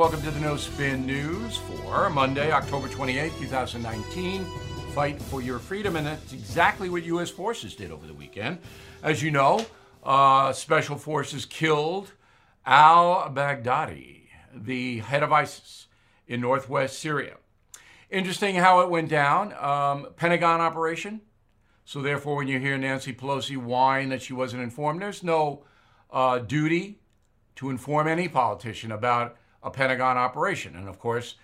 Welcome to the No Spin News for Monday, October 28, 2019. Fight for your freedom, and that's exactly what U.S. forces did over the weekend. As you know, uh, special forces killed al Baghdadi, the head of ISIS in northwest Syria. Interesting how it went down. Um, Pentagon operation. So, therefore, when you hear Nancy Pelosi whine that she wasn't informed, there's no uh, duty to inform any politician about a Pentagon operation. And of course,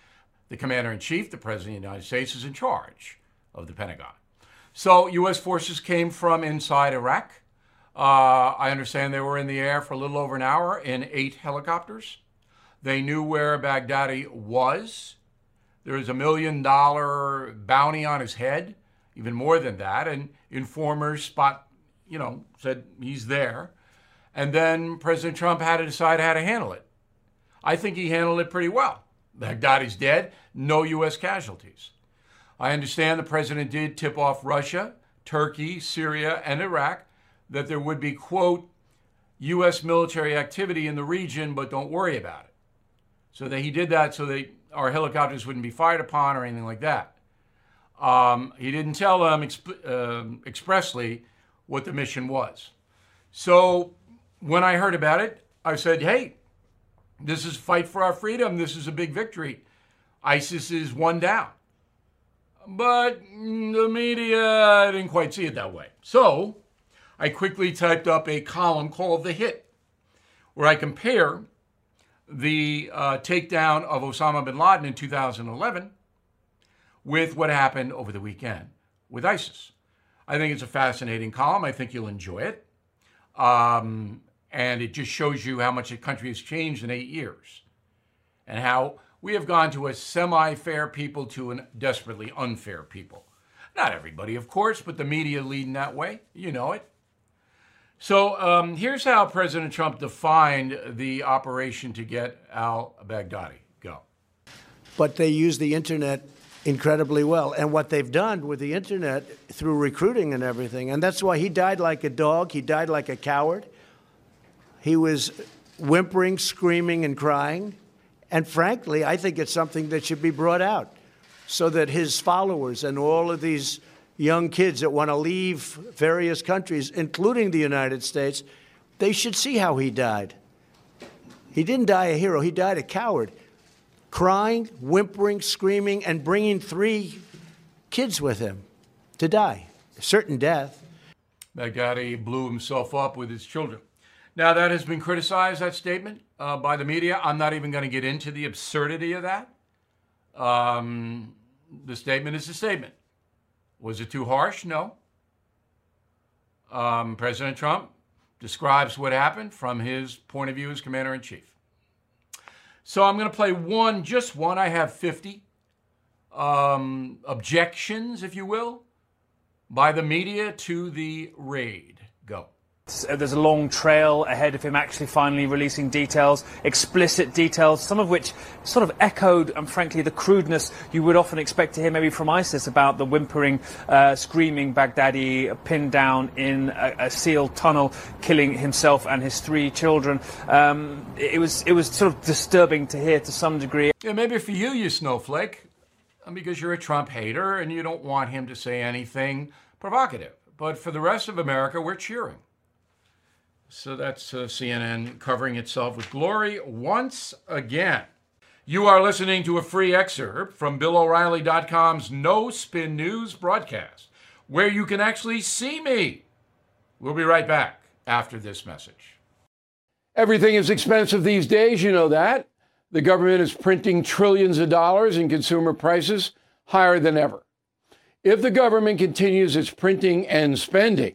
the commander in chief, the president of the United States, is in charge of the Pentagon. So, U.S. forces came from inside Iraq. Uh, I understand they were in the air for a little over an hour in eight helicopters. They knew where Baghdadi was. There was a million dollar bounty on his head, even more than that. And informers spot, you know, said he's there. And then President Trump had to decide how to handle it. I think he handled it pretty well. Baghdadi's dead, no U.S. casualties. I understand the president did tip off Russia, Turkey, Syria, and Iraq that there would be, quote, U.S. military activity in the region, but don't worry about it. So that he did that so that our helicopters wouldn't be fired upon or anything like that. Um, he didn't tell them exp- uh, expressly what the mission was. So when I heard about it, I said, hey, this is fight for our freedom. This is a big victory. ISIS is one down. But the media didn't quite see it that way. So I quickly typed up a column called The Hit, where I compare the uh, takedown of Osama bin Laden in 2011 with what happened over the weekend with ISIS. I think it's a fascinating column. I think you'll enjoy it. Um, and it just shows you how much the country has changed in eight years and how we have gone to a semi fair people to a desperately unfair people. Not everybody, of course, but the media leading that way. You know it. So um, here's how President Trump defined the operation to get al Baghdadi. Go. But they use the internet incredibly well. And what they've done with the internet through recruiting and everything, and that's why he died like a dog, he died like a coward. He was whimpering, screaming, and crying. And frankly, I think it's something that should be brought out so that his followers and all of these young kids that want to leave various countries, including the United States, they should see how he died. He didn't die a hero, he died a coward, crying, whimpering, screaming, and bringing three kids with him to die. Certain death. Baghdadi blew himself up with his children. Now, that has been criticized, that statement, uh, by the media. I'm not even going to get into the absurdity of that. Um, the statement is a statement. Was it too harsh? No. Um, President Trump describes what happened from his point of view as commander in chief. So I'm going to play one, just one. I have 50 um, objections, if you will, by the media to the raid. Go. There's a long trail ahead of him actually finally releasing details, explicit details, some of which sort of echoed, and frankly, the crudeness you would often expect to hear maybe from ISIS about the whimpering, uh, screaming Baghdadi pinned down in a, a, sealed tunnel, killing himself and his three children. Um, it was it was sort of disturbing to hear to some degree. Yeah, maybe for you, you snowflake, because you're a Trump hater and you don't want him to say anything provocative. But for the rest of America, we're cheering. So that's uh, CNN covering itself with glory once again. You are listening to a free excerpt from BillO'Reilly.com's No Spin News broadcast, where you can actually see me. We'll be right back after this message. Everything is expensive these days, you know that. The government is printing trillions of dollars and consumer prices higher than ever. If the government continues its printing and spending,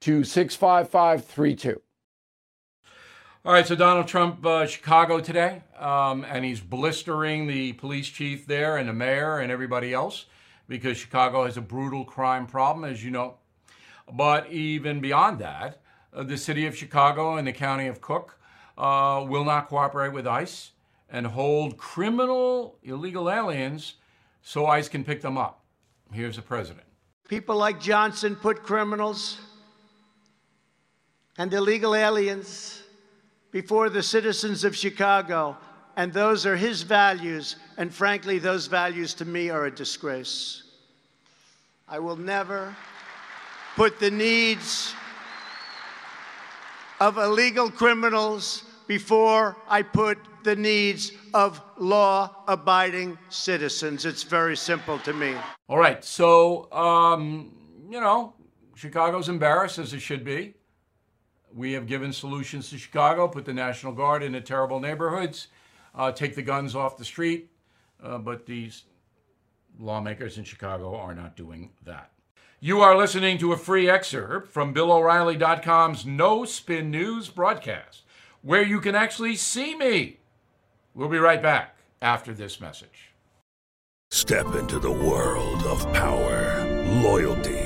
to 65532. All right, so Donald Trump, uh, Chicago today, um, and he's blistering the police chief there and the mayor and everybody else because Chicago has a brutal crime problem, as you know. But even beyond that, uh, the city of Chicago and the county of Cook uh, will not cooperate with ICE and hold criminal illegal aliens so ICE can pick them up. Here's the president. People like Johnson put criminals and illegal aliens before the citizens of Chicago, and those are his values, and frankly, those values to me are a disgrace. I will never put the needs of illegal criminals before I put the needs of law abiding citizens. It's very simple to me. All right. So, um, you know, Chicago's embarrassed as it should be. We have given solutions to Chicago, put the National Guard into terrible neighborhoods, uh, take the guns off the street, uh, but these lawmakers in Chicago are not doing that. You are listening to a free excerpt from BillO'Reilly.com's No Spin News broadcast, where you can actually see me. We'll be right back after this message. Step into the world of power, loyalty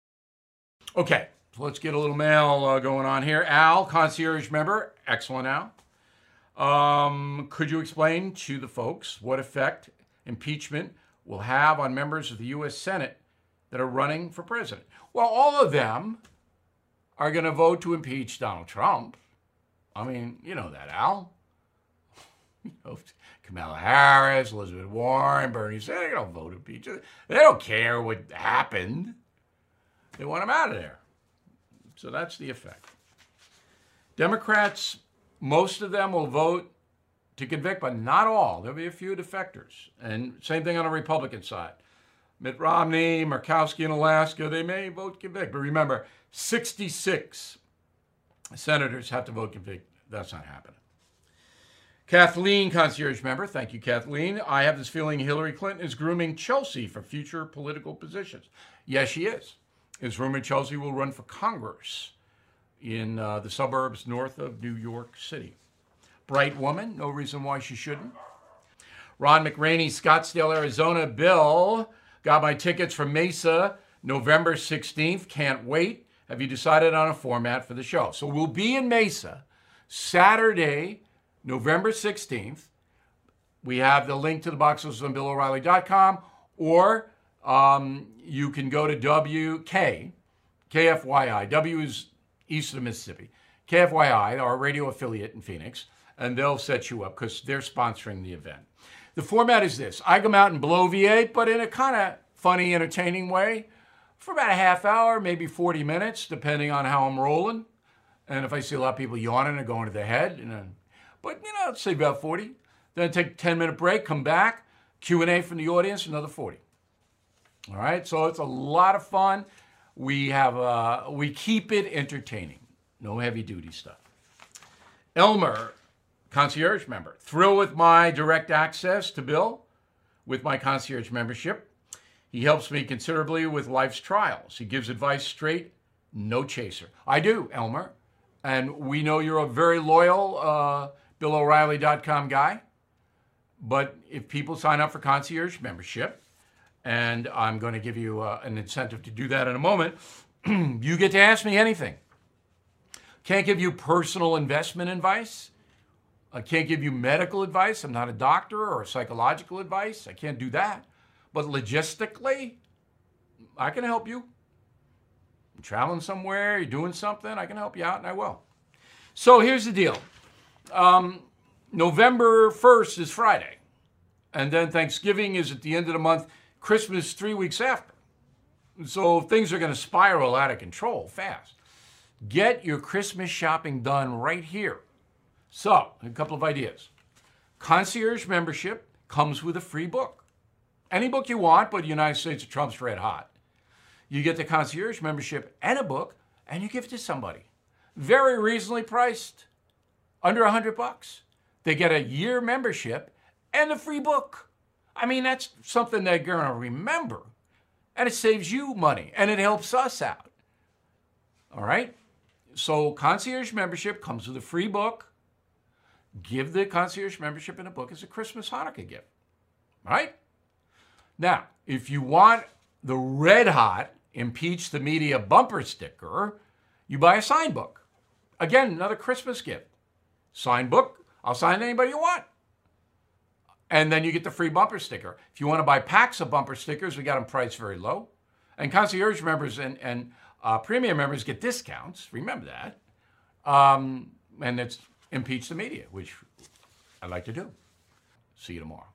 Okay, so let's get a little mail uh, going on here. Al, concierge member, excellent Al. Um, could you explain to the folks what effect impeachment will have on members of the U.S. Senate that are running for president? Well, all of them are going to vote to impeach Donald Trump. I mean, you know that, Al. Kamala Harris, Elizabeth Warren, Bernie Sanders, they don't vote to impeach. They don't care what happened. They want him out of there. So that's the effect. Democrats, most of them will vote to convict, but not all. There'll be a few defectors. And same thing on the Republican side. Mitt Romney, Murkowski in Alaska, they may vote convict. But remember, 66 senators have to vote convict. That's not happening. Kathleen, concierge member, thank you, Kathleen. I have this feeling Hillary Clinton is grooming Chelsea for future political positions. Yes, she is. It's rumored Chelsea will run for Congress in uh, the suburbs north of New York City. Bright woman, no reason why she shouldn't. Ron McRaney, Scottsdale, Arizona. Bill, got my tickets for Mesa November 16th. Can't wait. Have you decided on a format for the show? So we'll be in Mesa Saturday, November 16th. We have the link to the box office on BillO'Reilly.com, or um, you can go to WK, KFYI. W is east of Mississippi. KFYI, our radio affiliate in Phoenix, and they'll set you up because they're sponsoring the event. The format is this I come out and bloviate, but in a kind of funny, entertaining way for about a half hour, maybe 40 minutes, depending on how I'm rolling. And if I see a lot of people yawning and going to the head, you know, but you know, let's say about 40. Then take a 10 minute break, come back, Q&A from the audience, another 40. All right, so it's a lot of fun. We have uh, we keep it entertaining, no heavy duty stuff. Elmer, concierge member, thrilled with my direct access to Bill with my concierge membership. He helps me considerably with life's trials. He gives advice straight, no chaser. I do, Elmer, and we know you're a very loyal uh, BillO'Reilly.com guy. But if people sign up for concierge membership, and I'm going to give you uh, an incentive to do that in a moment. you get to ask me anything. Can't give you personal investment advice, I can't give you medical advice. I'm not a doctor or psychological advice. I can't do that. But logistically, I can help you. You're traveling somewhere, you're doing something, I can help you out, and I will. So here's the deal um, November 1st is Friday, and then Thanksgiving is at the end of the month, Christmas three weeks after. So things are going to spiral out of control fast. Get your Christmas shopping done right here. So, a couple of ideas. Concierge membership comes with a free book. Any book you want, but United States of Trump's red hot. You get the concierge membership and a book, and you give it to somebody. Very reasonably priced, under a hundred bucks. They get a year membership and a free book. I mean, that's something they're going to remember. And it saves you money and it helps us out. All right? So, concierge membership comes with a free book. Give the concierge membership and a book as a Christmas Hanukkah gift. All right? Now, if you want the red hot impeach the media bumper sticker, you buy a sign book. Again, another Christmas gift. Sign book, I'll sign anybody you want. And then you get the free bumper sticker. If you want to buy packs of bumper stickers, we got them priced very low. And concierge members and, and uh, premium members get discounts. Remember that. Um, and it's impeach the media, which I'd like to do. See you tomorrow.